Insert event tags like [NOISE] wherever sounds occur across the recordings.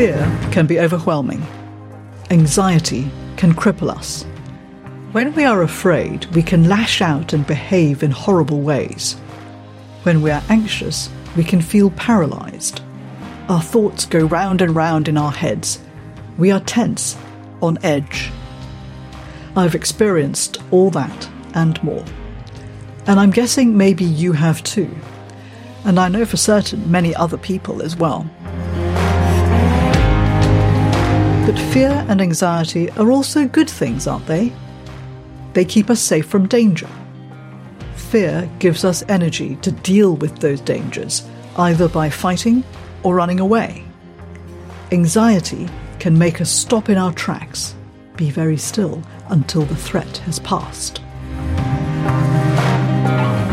Fear can be overwhelming. Anxiety can cripple us. When we are afraid, we can lash out and behave in horrible ways. When we are anxious, we can feel paralyzed. Our thoughts go round and round in our heads. We are tense, on edge. I've experienced all that and more. And I'm guessing maybe you have too. And I know for certain many other people as well. But fear and anxiety are also good things, aren't they? They keep us safe from danger. Fear gives us energy to deal with those dangers, either by fighting or running away. Anxiety can make us stop in our tracks, be very still until the threat has passed.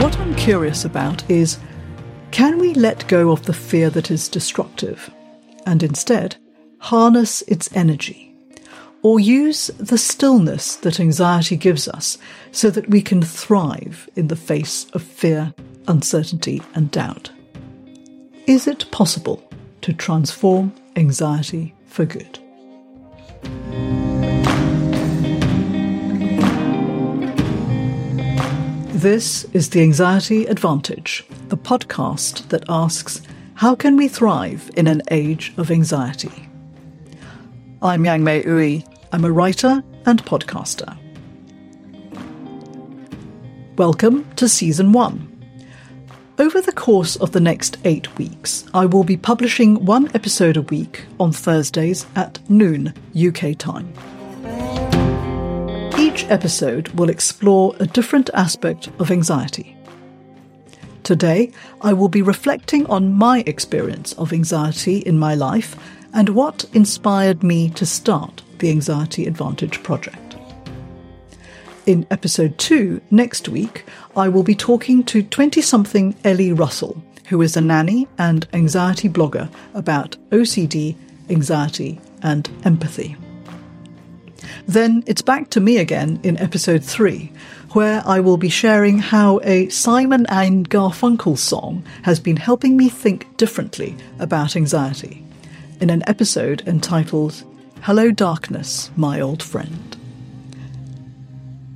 What I'm curious about is can we let go of the fear that is destructive and instead harness its energy? Or use the stillness that anxiety gives us so that we can thrive in the face of fear, uncertainty, and doubt? Is it possible to transform anxiety for good? This is the Anxiety Advantage, the podcast that asks how can we thrive in an age of anxiety? I'm Yang-May Ooi. I'm a writer and podcaster. Welcome to Season 1. Over the course of the next eight weeks, I will be publishing one episode a week on Thursdays at noon UK time. Each episode will explore a different aspect of anxiety. Today, I will be reflecting on my experience of anxiety in my life and what inspired me to start the Anxiety Advantage project. In episode 2, next week, I will be talking to 20 something Ellie Russell, who is a nanny and anxiety blogger about OCD, anxiety, and empathy. Then it's back to me again in episode 3, where I will be sharing how a Simon and Garfunkel song has been helping me think differently about anxiety in an episode entitled Hello Darkness, My Old Friend.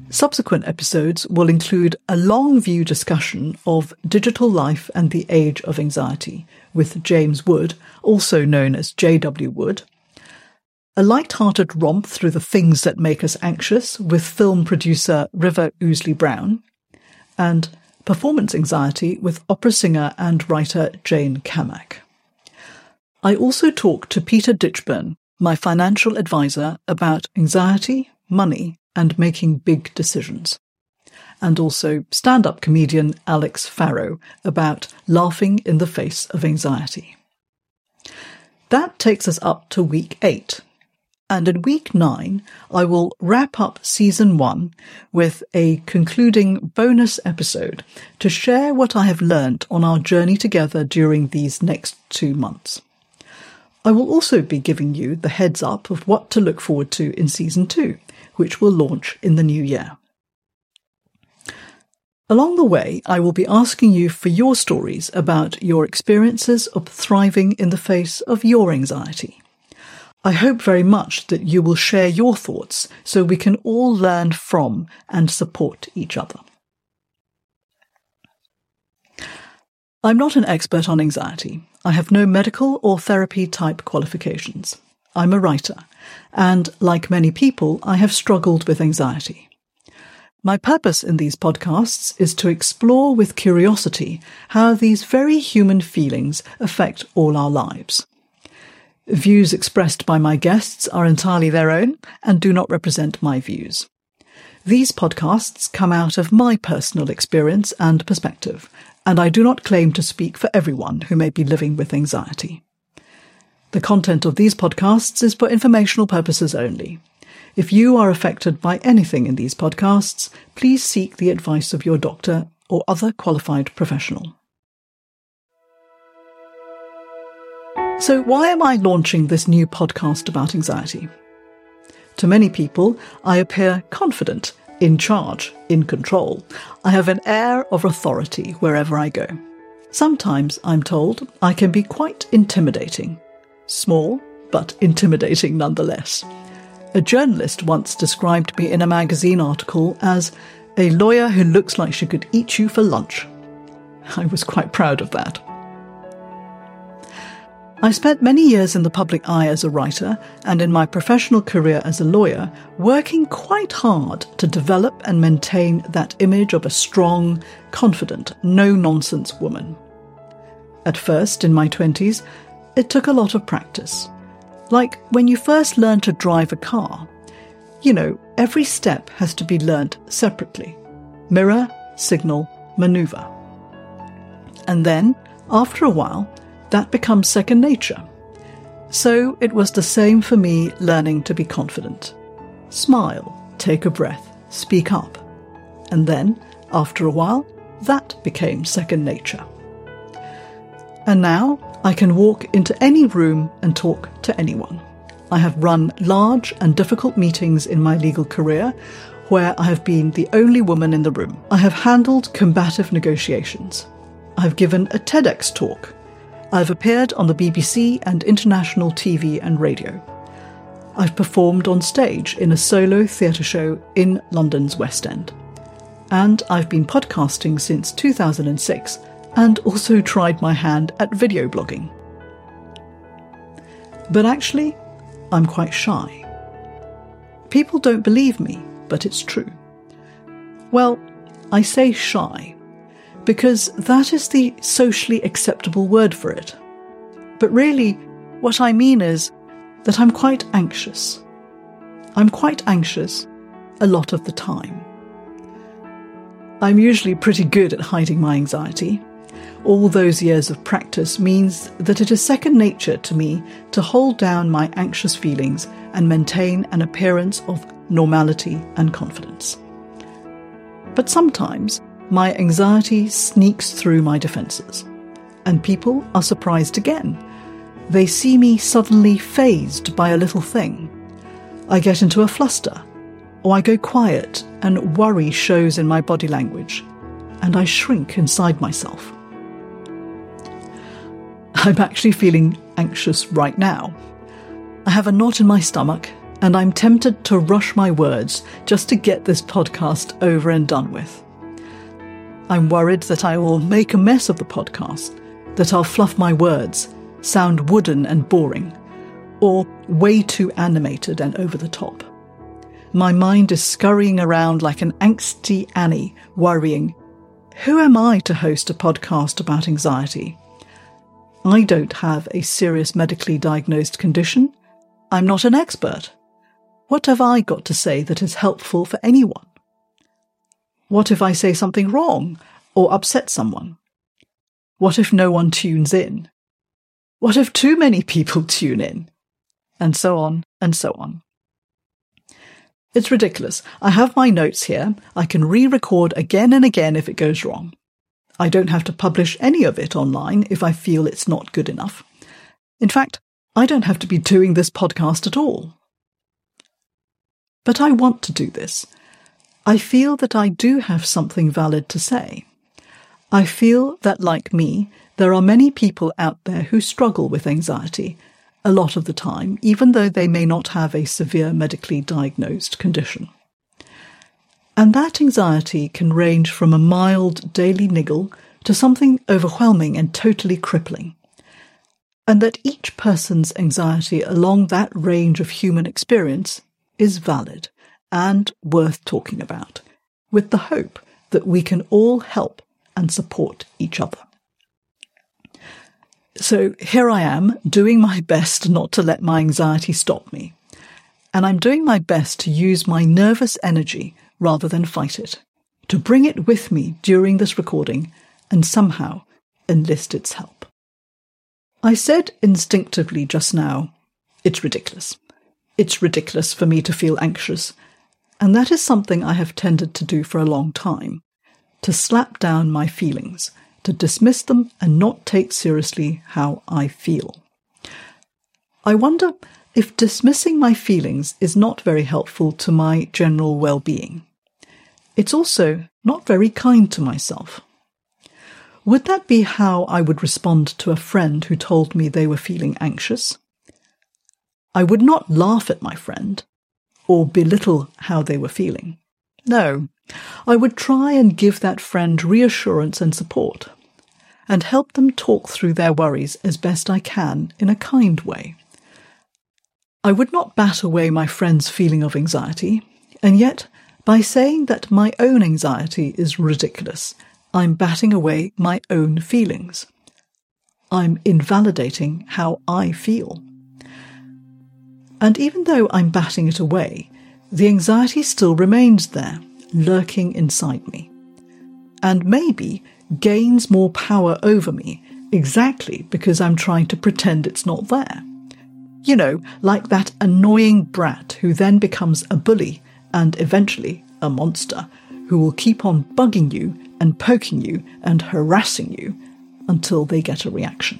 Subsequent episodes will include a long view discussion of digital life and the age of anxiety with James Wood, also known as J.W. Wood, a light-hearted romp through the things that make us anxious with film producer River Ousley Brown, and performance anxiety with opera singer and writer Jane Kamak. I also talk to Peter Ditchburn, my financial advisor, about anxiety, money, and making big decisions. And also stand-up comedian Alex Farrow about laughing in the face of anxiety. That takes us up to week eight, and in week nine, I will wrap up season one with a concluding bonus episode to share what I have learnt on our journey together during these next two months. I will also be giving you the heads up of what to look forward to in season two, which will launch in the new year. Along the way, I will be asking you for your stories about your experiences of thriving in the face of your anxiety. I hope very much that you will share your thoughts so we can all learn from and support each other. I'm not an expert on anxiety. I have no medical or therapy type qualifications. I'm a writer, and like many people, I have struggled with anxiety. My purpose in these podcasts is to explore with curiosity how these very human feelings affect all our lives. Views expressed by my guests are entirely their own and do not represent my views. These podcasts come out of my personal experience and perspective, and I do not claim to speak for everyone who may be living with anxiety. The content of these podcasts is for informational purposes only. If you are affected by anything in these podcasts, please seek the advice of your doctor or other qualified professional. So, why am I launching this new podcast about anxiety? To many people, I appear confident, in charge, in control. I have an air of authority wherever I go. Sometimes, I'm told, I can be quite intimidating. Small, but intimidating nonetheless. A journalist once described me in a magazine article as a lawyer who looks like she could eat you for lunch. I was quite proud of that. I spent many years in the public eye as a writer and in my professional career as a lawyer, working quite hard to develop and maintain that image of a strong, confident, no nonsense woman. At first, in my 20s, it took a lot of practice. Like when you first learn to drive a car, you know, every step has to be learnt separately mirror, signal, maneuver. And then, after a while, that becomes second nature. So it was the same for me learning to be confident. Smile, take a breath, speak up. And then, after a while, that became second nature. And now I can walk into any room and talk to anyone. I have run large and difficult meetings in my legal career where I have been the only woman in the room. I have handled combative negotiations. I have given a TEDx talk. I have appeared on the BBC and international TV and radio. I've performed on stage in a solo theatre show in London's West End. And I've been podcasting since 2006 and also tried my hand at video blogging. But actually, I'm quite shy. People don't believe me, but it's true. Well, I say shy because that is the socially acceptable word for it. But really, what I mean is that I'm quite anxious. I'm quite anxious a lot of the time. I'm usually pretty good at hiding my anxiety, all those years of practice means that it is second nature to me to hold down my anxious feelings and maintain an appearance of normality and confidence. But sometimes my anxiety sneaks through my defences, and people are surprised again. They see me suddenly phased by a little thing. I get into a fluster, or I go quiet and worry shows in my body language, and I shrink inside myself. I'm actually feeling anxious right now. I have a knot in my stomach, and I'm tempted to rush my words just to get this podcast over and done with. I'm worried that I will make a mess of the podcast, that I'll fluff my words, sound wooden and boring, or way too animated and over the top. My mind is scurrying around like an angsty Annie, worrying, who am I to host a podcast about anxiety? I don't have a serious medically diagnosed condition. I'm not an expert. What have I got to say that is helpful for anyone? What if I say something wrong or upset someone? What if no one tunes in? What if too many people [LAUGHS] tune in? And so on and so on. It's ridiculous. I have my notes here. I can re record again and again if it goes wrong. I don't have to publish any of it online if I feel it's not good enough. In fact, I don't have to be doing this podcast at all. But I want to do this. I feel that I do have something valid to say. I feel that, like me, there are many people out there who struggle with anxiety a lot of the time, even though they may not have a severe medically diagnosed condition. And that anxiety can range from a mild daily niggle to something overwhelming and totally crippling. And that each person's anxiety along that range of human experience is valid and worth talking about, with the hope that we can all help and support each other. So here I am, doing my best not to let my anxiety stop me. And I'm doing my best to use my nervous energy rather than fight it, to bring it with me during this recording and somehow enlist its help. I said instinctively just now, it's ridiculous. It's ridiculous for me to feel anxious, and that is something I have tended to do for a long time to slap down my feelings, to dismiss them and not take seriously how I feel. I wonder if dismissing my feelings is not very helpful to my general well being. It's also not very kind to myself. Would that be how I would respond to a friend who told me they were feeling anxious? I would not laugh at my friend or belittle how they were feeling. No, I would try and give that friend reassurance and support and help them talk through their worries as best I can in a kind way. I would not bat away my friend's feeling of anxiety, and yet, by saying that my own anxiety is ridiculous, I'm batting away my own feelings. I'm invalidating how I feel. And even though I'm batting it away, the anxiety still remains there, lurking inside me. And maybe gains more power over me exactly because I'm trying to pretend it's not there. You know, like that annoying brat who then becomes a bully and eventually a monster who will keep on bugging you and poking you and harassing you until they get a reaction.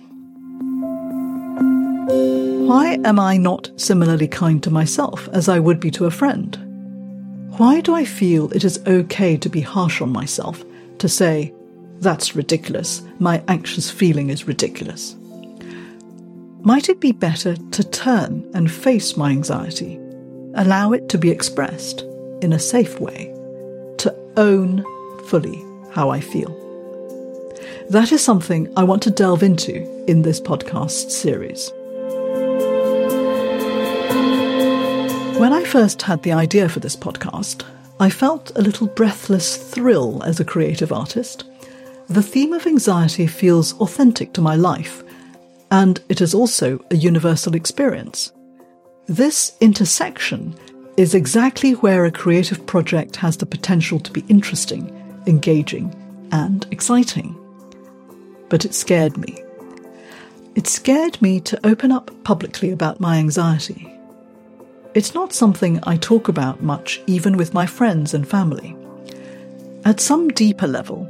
Why am I not similarly kind to myself as I would be to a friend? Why do I feel it is okay to be harsh on myself, to say, that's ridiculous, my anxious feeling is ridiculous? Might it be better to turn and face my anxiety, allow it to be expressed in a safe way, to own fully how I feel? That is something I want to delve into in this podcast series. When I first had the idea for this podcast, I felt a little breathless thrill as a creative artist. The theme of anxiety feels authentic to my life and it is also a universal experience. This intersection is exactly where a creative project has the potential to be interesting, engaging, and exciting. But it scared me. It scared me to open up publicly about my anxiety. It's not something I talk about much, even with my friends and family. At some deeper level,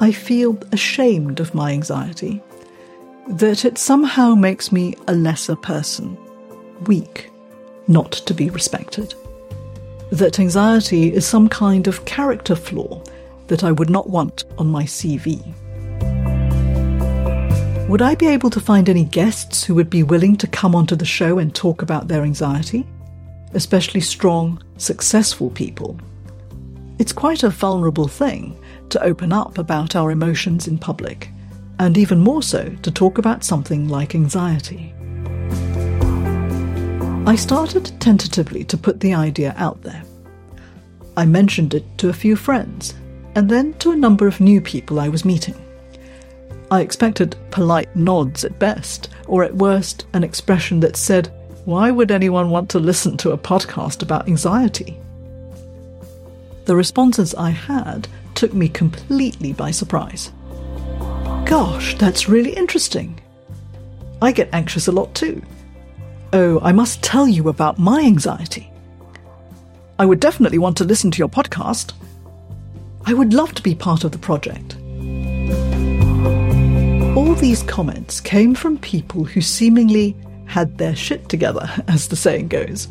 I feel ashamed of my anxiety that it somehow makes me a lesser person, weak, not to be respected. That anxiety is some kind of character flaw that I would not want on my CV. Would I be able to find any guests who would be willing to come onto the show and talk about their anxiety? Especially strong, successful people. It's quite a vulnerable thing to open up about our emotions in public and even more so to talk about something like anxiety. I started tentatively to put the idea out there. I mentioned it to a few friends, and then to a number of new people I was meeting. I expected polite nods at best, or at worst, an expression that said, Why would anyone want to listen to a podcast about anxiety? The responses I had took me completely by surprise. Gosh, that's really interesting. I get anxious a lot too. Oh, I must tell you about my anxiety. I would definitely want to listen to your podcast. I would love to be part of the project. All these comments came from people who seemingly had their shit together, [LAUGHS] as the saying goes.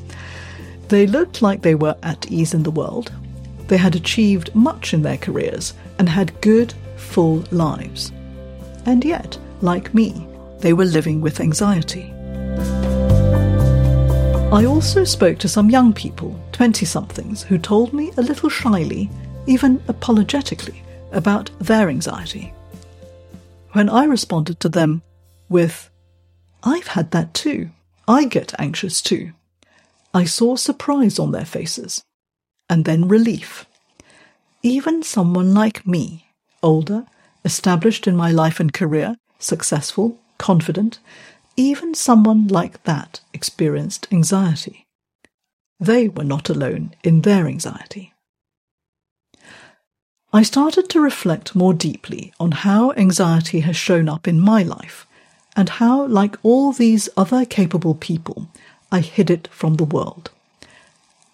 They looked like they were at ease in the world. They had achieved much in their careers and had good, full lives and yet, like me, they were living with anxiety. I also spoke to some young people, 20 somethings, who told me a little shyly, even apologetically, about their anxiety. When I responded to them with, I've had that too. I get anxious too. I saw surprise on their faces, and then relief. Even someone like me, older established in my life and career, successful, confident, even someone like that experienced anxiety. They were not alone in their anxiety. I started to reflect more deeply on how anxiety has shown up in my life and how, like all these other capable people, I hid it from the world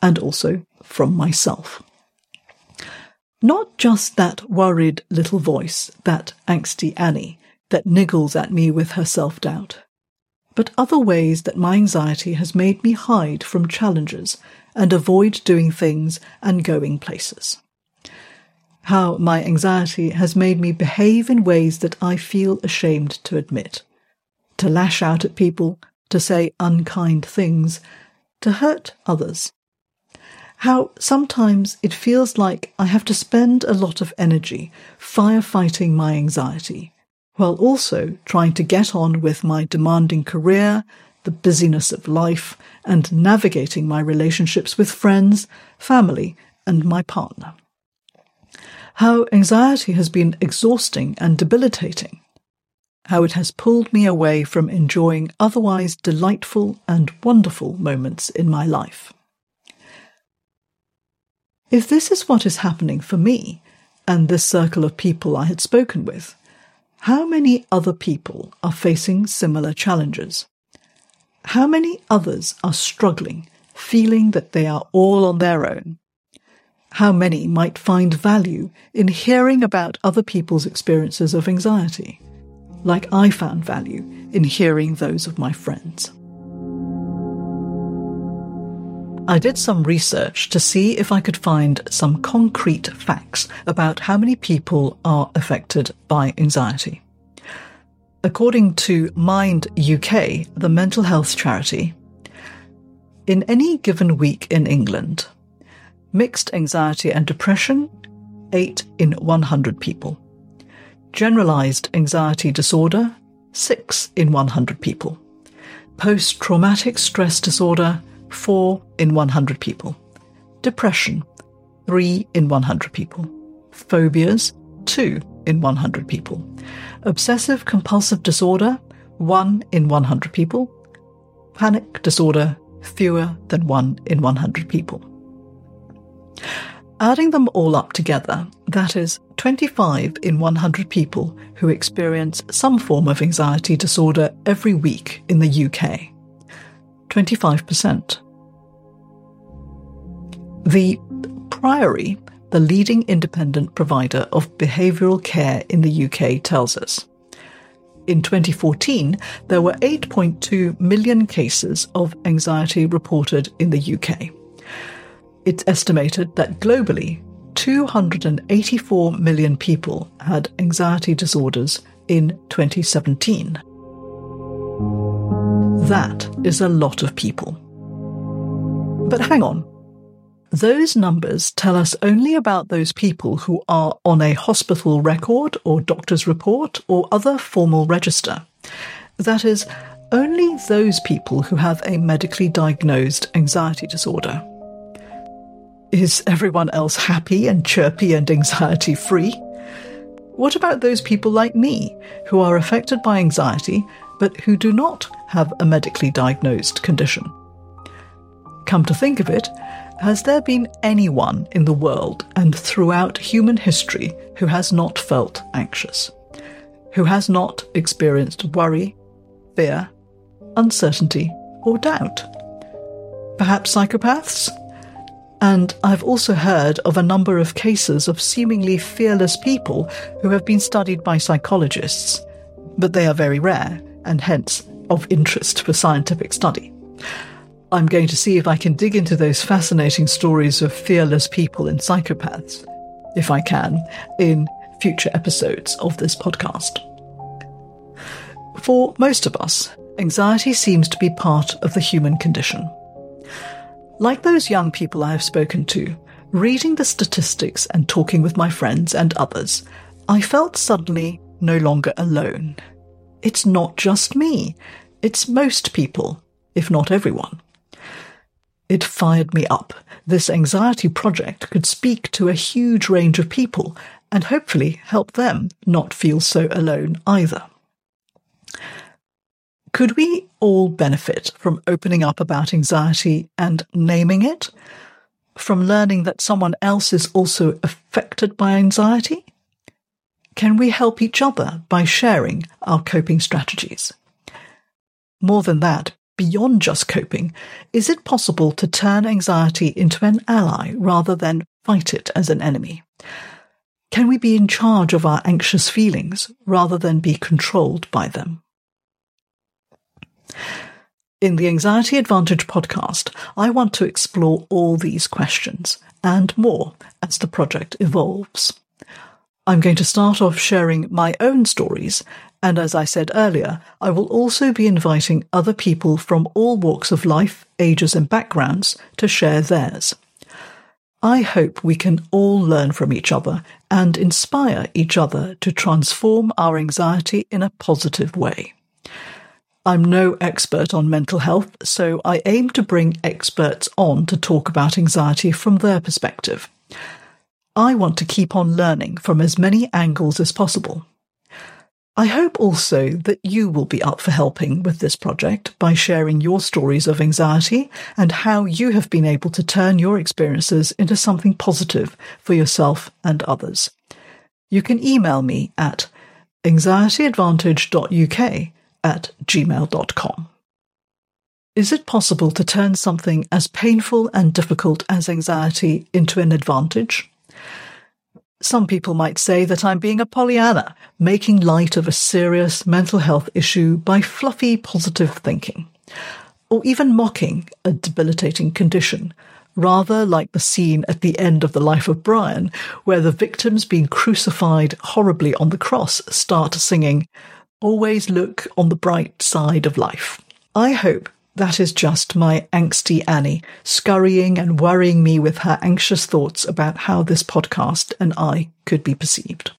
and also from myself. Not just that worried little voice, that angsty Annie, that niggles at me with her self doubt, but other ways that my anxiety has made me hide from challenges and avoid doing things and going places. How my anxiety has made me behave in ways that I feel ashamed to admit, to lash out at people, to say unkind things, to hurt others. How sometimes it feels like I have to spend a lot of energy firefighting my anxiety, while also trying to get on with my demanding career, the busyness of life, and navigating my relationships with friends, family, and my partner. How anxiety has been exhausting and debilitating. How it has pulled me away from enjoying otherwise delightful and wonderful moments in my life. If this is what is happening for me and this circle of people I had spoken with, how many other people are facing similar challenges? How many others are struggling, feeling that they are all on their own? How many might find value in hearing about other people's experiences of anxiety, like I found value in hearing those of my friends? I did some research to see if I could find some concrete facts about how many people are affected by anxiety. According to Mind UK, the mental health charity, in any given week in England, mixed anxiety and depression, 8 in 100 people. Generalized anxiety disorder, 6 in 100 people. Post traumatic stress disorder, 4 in 100 people. Depression, 3 in 100 people. Phobias, 2 in 100 people. Obsessive compulsive disorder, 1 in 100 people. Panic disorder, fewer than 1 in 100 people. Adding them all up together, that is 25 in 100 people who experience some form of anxiety disorder every week in the UK. 25%. The Priory, the leading independent provider of behavioural care in the UK, tells us. In 2014, there were 8.2 million cases of anxiety reported in the UK. It's estimated that globally, 284 million people had anxiety disorders in 2017. That is a lot of people. But hang on. Those numbers tell us only about those people who are on a hospital record or doctor's report or other formal register. That is, only those people who have a medically diagnosed anxiety disorder. Is everyone else happy and chirpy and anxiety free? What about those people like me who are affected by anxiety but who do not have a medically diagnosed condition? Come to think of it, has there been anyone in the world and throughout human history who has not felt anxious? Who has not experienced worry, fear, uncertainty, or doubt? Perhaps psychopaths? And I've also heard of a number of cases of seemingly fearless people who have been studied by psychologists, but they are very rare and hence of interest for scientific study. I'm going to see if I can dig into those fascinating stories of fearless people and psychopaths, if I can, in future episodes of this podcast. For most of us, anxiety seems to be part of the human condition. Like those young people I have spoken to, reading the statistics and talking with my friends and others, I felt suddenly no longer alone. It's not just me. It's most people, if not everyone. It fired me up. This anxiety project could speak to a huge range of people and hopefully help them not feel so alone either. Could we all benefit from opening up about anxiety and naming it? From learning that someone else is also affected by anxiety? Can we help each other by sharing our coping strategies? More than that, beyond just coping, is it possible to turn anxiety into an ally rather than fight it as an enemy? Can we be in charge of our anxious feelings rather than be controlled by them? In the Anxiety Advantage podcast, I want to explore all these questions and more as the project evolves. I'm going to start off sharing my own stories And as I said earlier, I will also be inviting other people from all walks of life, ages, and backgrounds to share theirs. I hope we can all learn from each other and inspire each other to transform our anxiety in a positive way. I'm no expert on mental health, so I aim to bring experts on to talk about anxiety from their perspective. I want to keep on learning from as many angles as possible. I hope also that you will be up for helping with this project by sharing your stories of anxiety and how you have been able to turn your experiences into something positive for yourself and others. You can email me at anxietyadvantage.uk at gmail.com. Is it possible to turn something as painful and difficult as anxiety into an advantage? Some people might say that I'm being a Pollyanna, making light of a serious mental health issue by fluffy positive thinking, or even mocking a debilitating condition, rather like the scene at the end of the life of Brian, where the victims being crucified horribly on the cross start singing, Always look on the bright side of life. I hope that is just my angsty Annie scurrying and worrying me with her anxious thoughts about how this podcast and I could be perceived.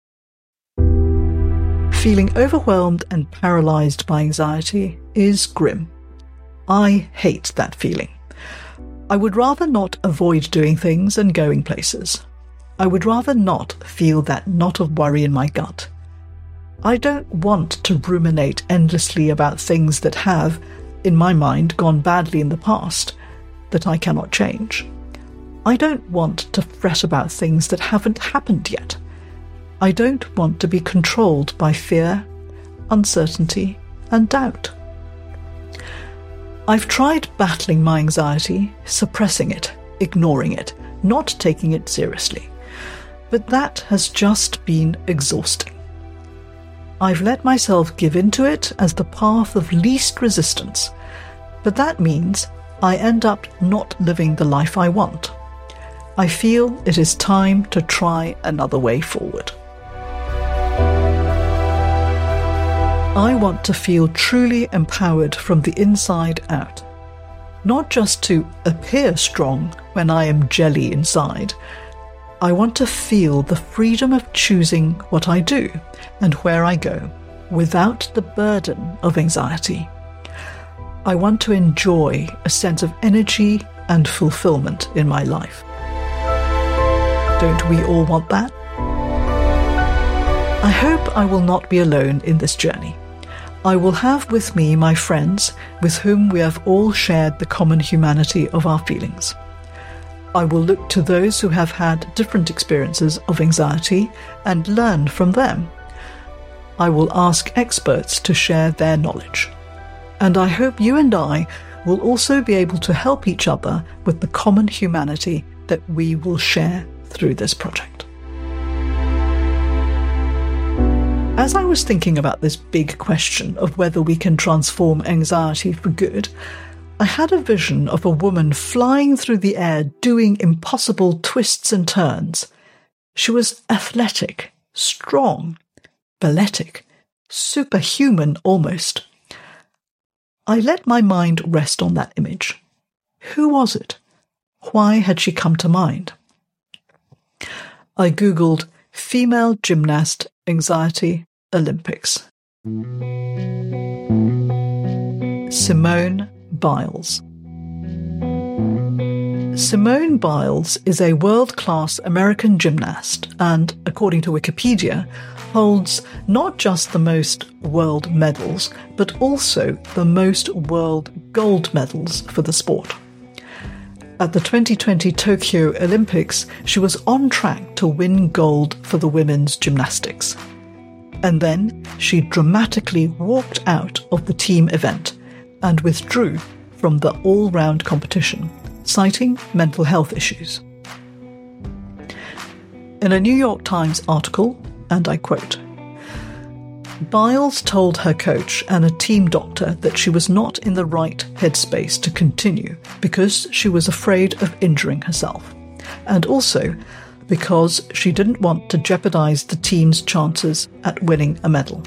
Feeling overwhelmed and paralyzed by anxiety is grim. I hate that feeling. I would rather not avoid doing things and going places. I would rather not feel that knot of worry in my gut. I don't want to ruminate endlessly about things that have, in my mind, gone badly in the past that I cannot change. I don't want to fret about things that haven't happened yet. I don't want to be controlled by fear, uncertainty, and doubt. I've tried battling my anxiety, suppressing it, ignoring it, not taking it seriously. But that has just been exhausting. I've let myself give into it as the path of least resistance, but that means I end up not living the life I want. I feel it is time to try another way forward. I want to feel truly empowered from the inside out. Not just to appear strong when I am jelly inside, I want to feel the freedom of choosing what I do and where I go without the burden of anxiety. I want to enjoy a sense of energy and fulfillment in my life. Don't we all want that? I hope I will not be alone in this journey. I will have with me my friends with whom we have all shared the common humanity of our feelings. I will look to those who have had different experiences of anxiety and learn from them. I will ask experts to share their knowledge. And I hope you and I will also be able to help each other with the common humanity that we will share through this project. As I was thinking about this big question of whether we can transform anxiety for good, I had a vision of a woman flying through the air doing impossible twists and turns. She was athletic, strong, balletic, superhuman almost. I let my mind rest on that image. Who was it? Why had she come to mind? I googled female gymnast anxiety Olympics. Simone Biles. Simone Biles is a world class American gymnast and, according to Wikipedia, holds not just the most world medals, but also the most world gold medals for the sport. At the 2020 Tokyo Olympics, she was on track to win gold for the women's gymnastics. And then she dramatically walked out of the team event and withdrew from the all round competition, citing mental health issues. In a New York Times article, and I quote, Biles told her coach and a team doctor that she was not in the right headspace to continue because she was afraid of injuring herself, and also because she didn't want to jeopardize the team's chances at winning a medal.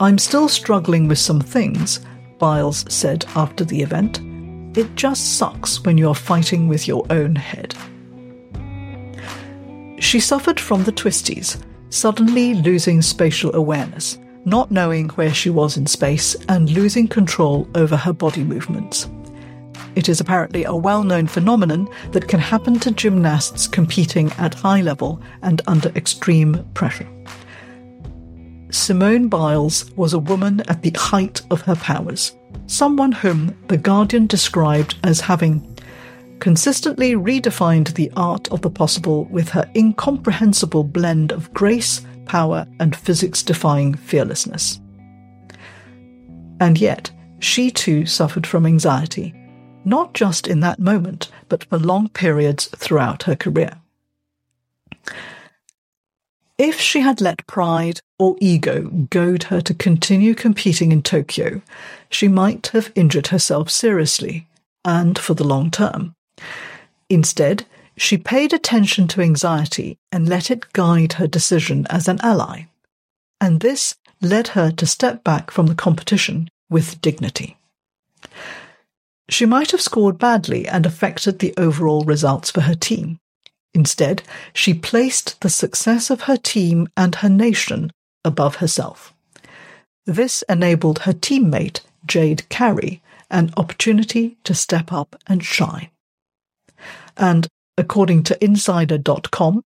I'm still struggling with some things, Biles said after the event. It just sucks when you're fighting with your own head. She suffered from the twisties, suddenly losing spatial awareness, not knowing where she was in space, and losing control over her body movements. It is apparently a well known phenomenon that can happen to gymnasts competing at high level and under extreme pressure. Simone Biles was a woman at the height of her powers, someone whom The Guardian described as having consistently redefined the art of the possible with her incomprehensible blend of grace, power, and physics defying fearlessness. And yet, she too suffered from anxiety, not just in that moment, but for long periods throughout her career. If she had let pride or ego goad her to continue competing in Tokyo, she might have injured herself seriously and for the long term. Instead, she paid attention to anxiety and let it guide her decision as an ally. And this led her to step back from the competition with dignity. She might have scored badly and affected the overall results for her team, Instead, she placed the success of her team and her nation above herself. This enabled her teammate, Jade Carey, an opportunity to step up and shine. And according to Insider.com,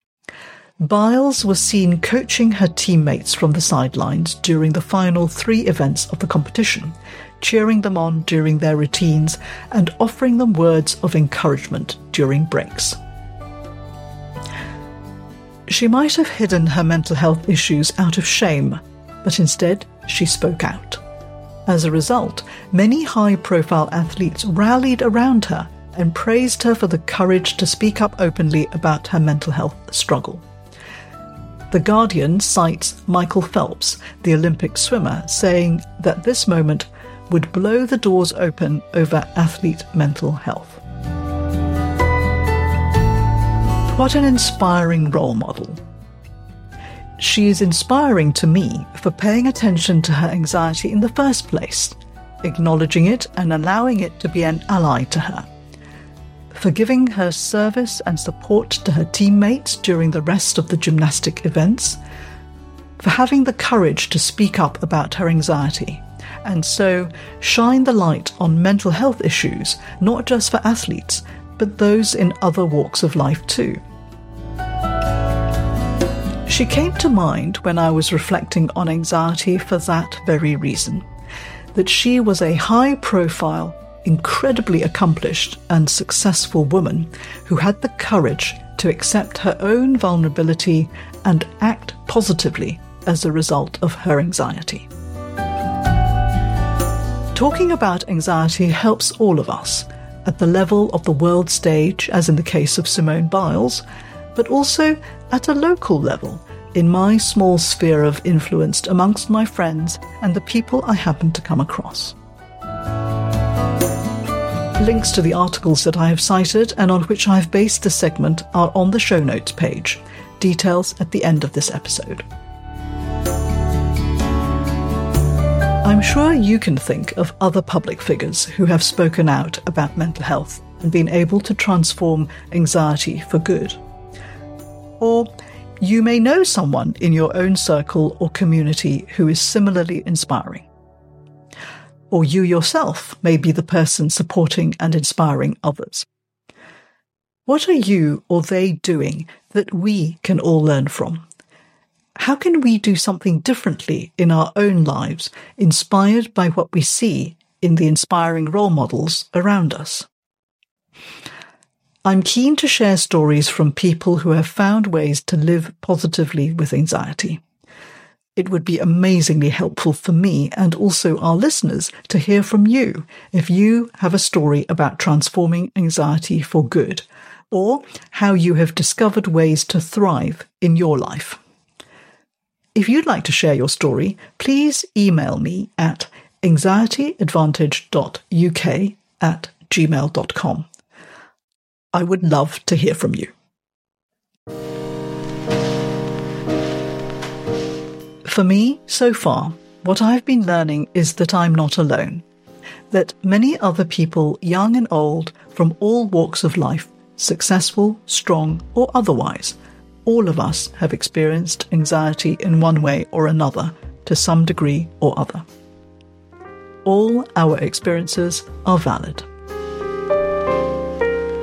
Biles was seen coaching her teammates from the sidelines during the final three events of the competition, cheering them on during their routines and offering them words of encouragement during breaks. She might have hidden her mental health issues out of shame, but instead she spoke out. As a result, many high profile athletes rallied around her and praised her for the courage to speak up openly about her mental health struggle. The Guardian cites Michael Phelps, the Olympic swimmer, saying that this moment would blow the doors open over athlete mental health. What an inspiring role model. She is inspiring to me for paying attention to her anxiety in the first place, acknowledging it and allowing it to be an ally to her, for giving her service and support to her teammates during the rest of the gymnastic events, for having the courage to speak up about her anxiety, and so shine the light on mental health issues, not just for athletes, but those in other walks of life too. She came to mind when I was reflecting on anxiety for that very reason that she was a high profile, incredibly accomplished, and successful woman who had the courage to accept her own vulnerability and act positively as a result of her anxiety. Talking about anxiety helps all of us at the level of the world stage, as in the case of Simone Biles, but also at a local level, in my small sphere of influence amongst my friends and the people I happen to come across. Links to the articles that I have cited and on which I have based the segment are on the show notes page. Details at the end of this episode. I'm sure you can think of other public figures who have spoken out about mental health and been able to transform anxiety for good. Or you may know someone in your own circle or community who is similarly inspiring. Or you yourself may be the person supporting and inspiring others. What are you or they doing that we can all learn from? How can we do something differently in our own lives, inspired by what we see in the inspiring role models around us? I'm keen to share stories from people who have found ways to live positively with anxiety. It would be amazingly helpful for me and also our listeners to hear from you if you have a story about transforming anxiety for good or how you have discovered ways to thrive in your life. If you'd like to share your story, please email me at anxietyadvantage.uk at gmail.com. I would love to hear from you. For me, so far, what I've been learning is that I'm not alone. That many other people, young and old, from all walks of life, successful, strong, or otherwise, all of us have experienced anxiety in one way or another to some degree or other. All our experiences are valid.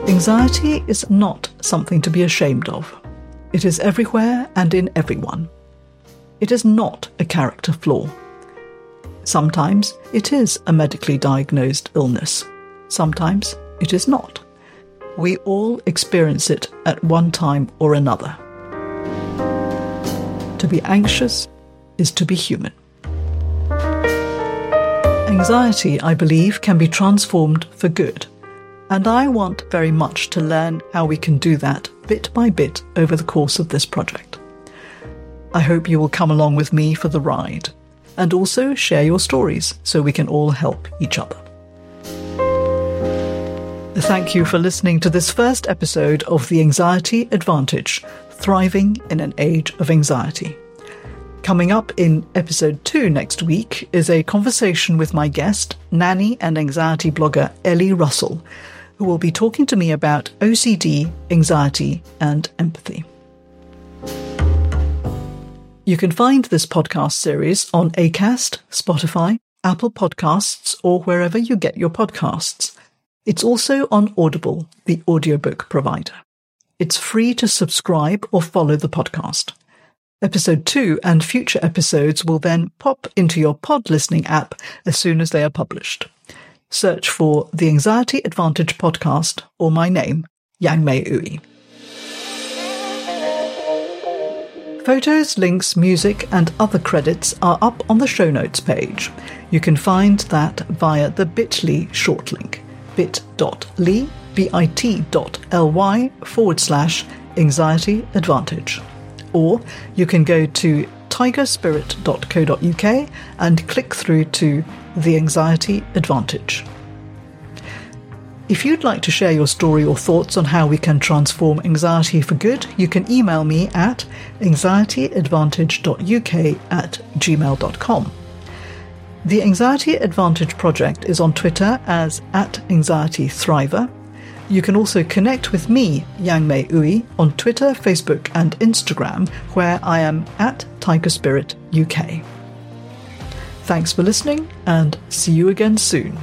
Anxiety is not something to be ashamed of. It is everywhere and in everyone. It is not a character flaw. Sometimes it is a medically diagnosed illness. Sometimes it is not. We all experience it at one time or another. To be anxious is to be human. Anxiety, I believe, can be transformed for good. And I want very much to learn how we can do that bit by bit over the course of this project. I hope you will come along with me for the ride and also share your stories so we can all help each other. Thank you for listening to this first episode of The Anxiety Advantage Thriving in an Age of Anxiety. Coming up in episode two next week is a conversation with my guest, nanny and anxiety blogger Ellie Russell, who will be talking to me about OCD, anxiety, and empathy. You can find this podcast series on ACAST, Spotify, Apple Podcasts, or wherever you get your podcasts. It's also on Audible, the audiobook provider. It's free to subscribe or follow the podcast. Episode 2 and future episodes will then pop into your pod listening app as soon as they are published. Search for the Anxiety Advantage podcast or my name, Yang-May Ooi. Photos, links, music, and other credits are up on the show notes page. You can find that via the bit.ly short link, bit.ly, bit.ly forward slash anxiety advantage. Or you can go to tigerspirit.co.uk and click through to the anxiety advantage. If you'd like to share your story or thoughts on how we can transform anxiety for good, you can email me at anxietyadvantage.uk at gmail.com. The Anxiety Advantage Project is on Twitter as at AnxietyThriver. You can also connect with me, Yang-May Ooi, on Twitter, Facebook, and Instagram, where I am at Tiger Spirit UK. Thanks for listening, and see you again soon.